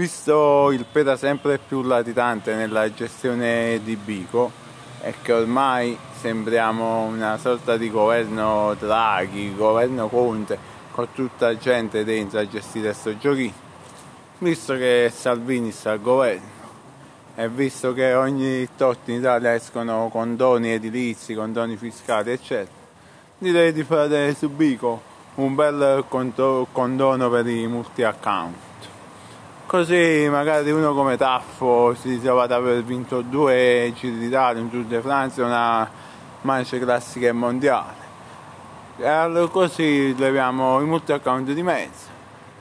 Visto il peta sempre più latitante nella gestione di Bico e che ormai sembriamo una sorta di governo Draghi, governo Conte, con tutta gente dentro a gestire questo giochino, visto che Salvini sta al governo e visto che ogni tot in Italia escono condoni edilizi, condoni fiscali, eccetera, direi di fare su Bico un bel condono per i multi account così magari uno come Taffo si ritrova ad aver vinto due giri d'Italia, un Tour de France e una manche classiche mondiale. E allora così leviamo i multi account di mezzo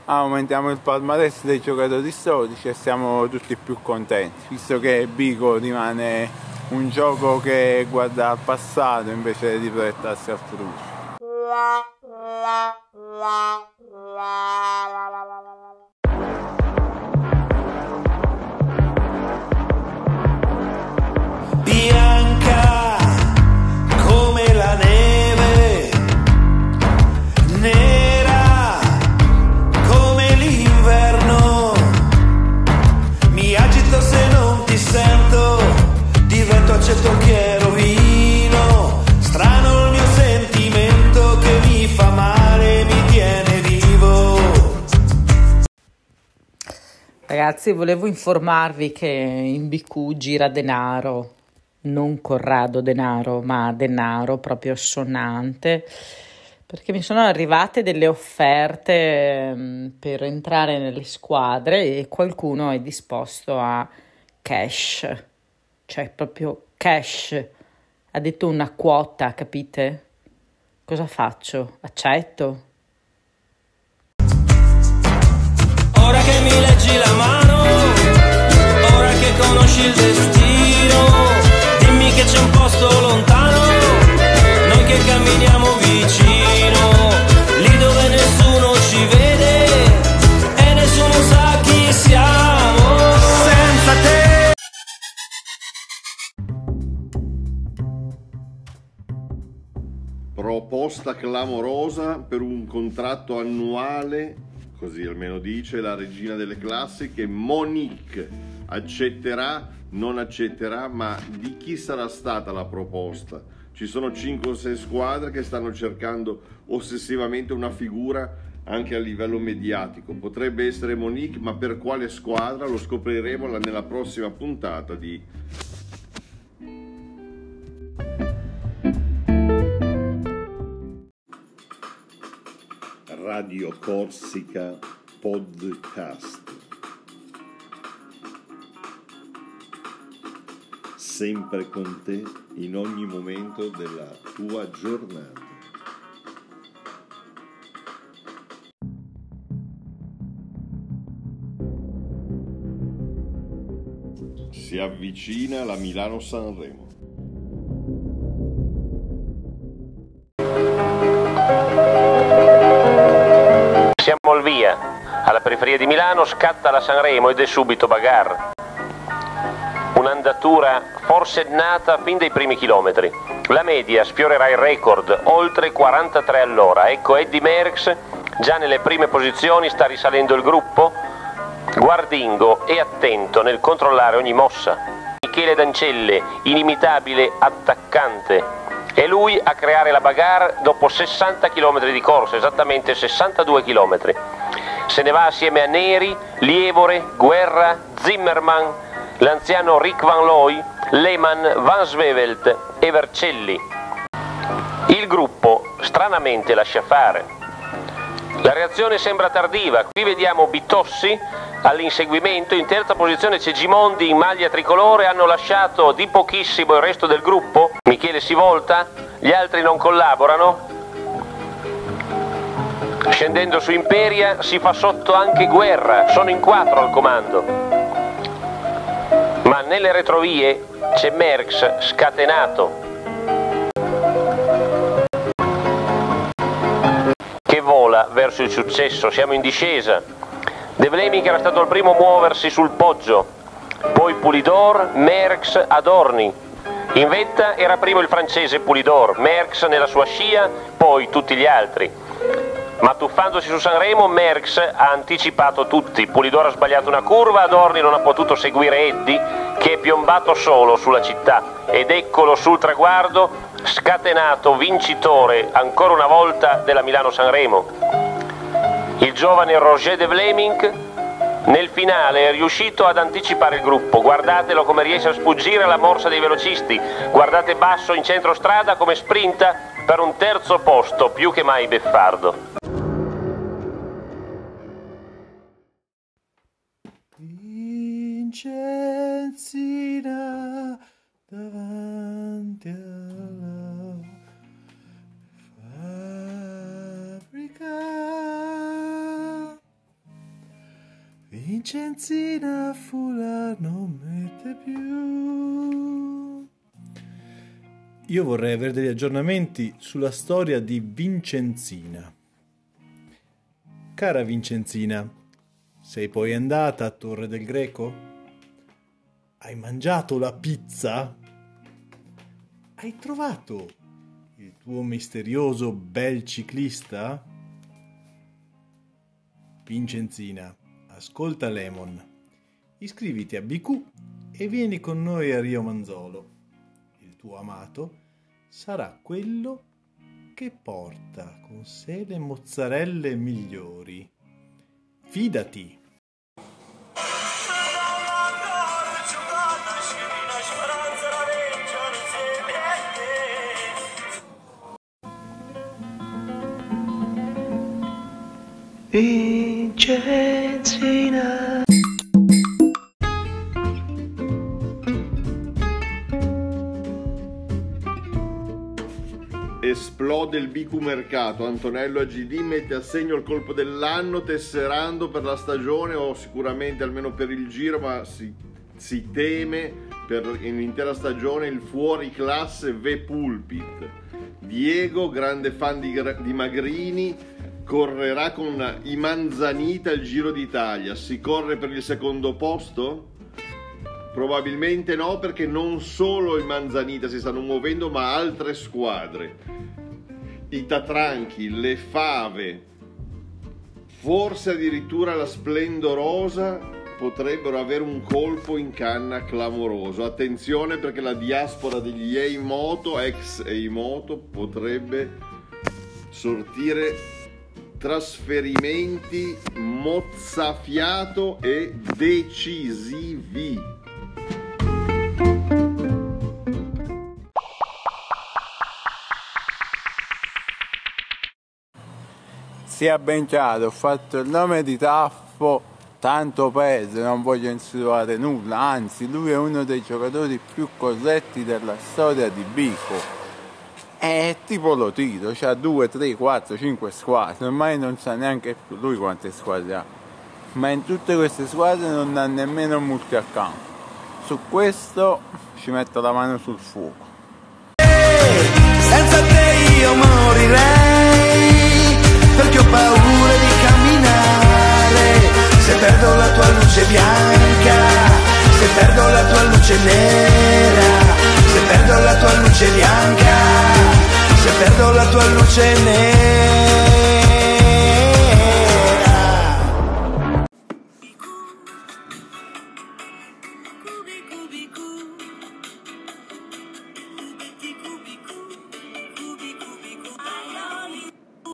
aumentiamo il palmarès dei giocatori storici e siamo tutti più contenti visto che Bico rimane un gioco che guarda al passato invece di proiettarsi al futuro Ragazzi, volevo informarvi che in BQ gira denaro, non Corrado denaro, ma denaro proprio assonante, perché mi sono arrivate delle offerte um, per entrare nelle squadre e qualcuno è disposto a cash, cioè proprio cash. Ha detto una quota, capite? Cosa faccio? Accetto? Ora che mi leggi la mano, ora che conosci il destino, dimmi che c'è un posto lontano, noi che camminiamo vicino, lì dove nessuno ci vede e nessuno sa chi siamo. Senza te. Proposta clamorosa per un contratto annuale così almeno dice la regina delle classiche, Monique accetterà, non accetterà, ma di chi sarà stata la proposta? Ci sono 5 o 6 squadre che stanno cercando ossessivamente una figura anche a livello mediatico. Potrebbe essere Monique, ma per quale squadra lo scopriremo nella prossima puntata di Radio Corsica Podcast. Sempre con te in ogni momento della tua giornata. Si avvicina la Milano-Sanremo. Via, alla periferia di Milano, scatta la Sanremo ed è subito bagarre. Un'andatura forsennata fin dai primi chilometri. La media sfiorerà il record, oltre 43 all'ora. Ecco Eddie Merckx già nelle prime posizioni sta risalendo il gruppo, guardingo e attento nel controllare ogni mossa. Michele Dancelle, inimitabile attaccante, è lui a creare la bagarre dopo 60 km di corsa, esattamente 62 km. Se ne va assieme a Neri, Lievore, Guerra, Zimmerman, l'anziano Rick Van Looy, Lehmann, Van Svevelt e Vercelli. Il gruppo stranamente lascia fare. La reazione sembra tardiva, qui vediamo Bitossi all'inseguimento, in terza posizione c'è Gimondi in maglia tricolore, hanno lasciato di pochissimo il resto del gruppo, Michele si volta, gli altri non collaborano, scendendo su Imperia si fa sotto anche Guerra, sono in quattro al comando, ma nelle retrovie c'è Merckx scatenato. che vola verso il successo, siamo in discesa, De Vleming era stato il primo a muoversi sul poggio, poi Pulidor, Merckx, Adorni. In vetta era primo il francese Pulidor, Merckx nella sua scia, poi tutti gli altri. Ma tuffandosi su Sanremo, Merckx ha anticipato tutti. Pulidoro ha sbagliato una curva, Adorni non ha potuto seguire Eddy, che è piombato solo sulla città. Ed eccolo sul traguardo, scatenato vincitore ancora una volta della Milano-Sanremo. Il giovane Roger de Vleming nel finale è riuscito ad anticipare il gruppo, guardatelo come riesce a sfuggire alla morsa dei velocisti, guardate Basso in centro strada come sprinta per un terzo posto più che mai beffardo. Vincenzina davanti alla fabbrica. Vincenzina Fula non mette più. Io vorrei avere degli aggiornamenti sulla storia di Vincenzina. Cara Vincenzina, sei poi andata a Torre del Greco? Hai mangiato la pizza? Hai trovato il tuo misterioso bel ciclista? Vincenzina, ascolta Lemon, iscriviti a BQ e vieni con noi a Rio Manzolo. Il tuo amato sarà quello che porta con sé le mozzarelle migliori. Fidati! Vincenzina. Esplode il BQ mercato, Antonello AGD mette a segno il colpo dell'anno tesserando per la stagione o sicuramente almeno per il giro, ma si, si teme per l'intera stagione il fuori classe V Pulpit. Diego, grande fan di, di Magrini, correrà con i Manzanita il Giro d'Italia. Si corre per il secondo posto? Probabilmente no, perché non solo i Manzanita si stanno muovendo, ma altre squadre. I Tatranchi, le Fave, forse addirittura la Splendorosa potrebbero avere un colpo in canna clamoroso. Attenzione perché la diaspora degli Eimoto, ex Eimoto, potrebbe sortire trasferimenti mozzafiato e decisivi. sia ben chiaro, ho fatto il nome di Taffo tanto peso, non voglio insinuare nulla, anzi lui è uno dei giocatori più corretti della storia di Bico. È tipo lo tiro, c'ha 2, 3, 4, 5 squadre, ormai non sa neanche più lui quante squadre ha. Ma in tutte queste squadre non ha nemmeno un multiaccount. Su questo ci metto la mano sul fuoco. Senza te io morirei perché ho paura di camminare. Se perdo la tua luce bianca, se perdo la tua luce nera, se perdo la tua luce bianca, se perdo la tua luce nera.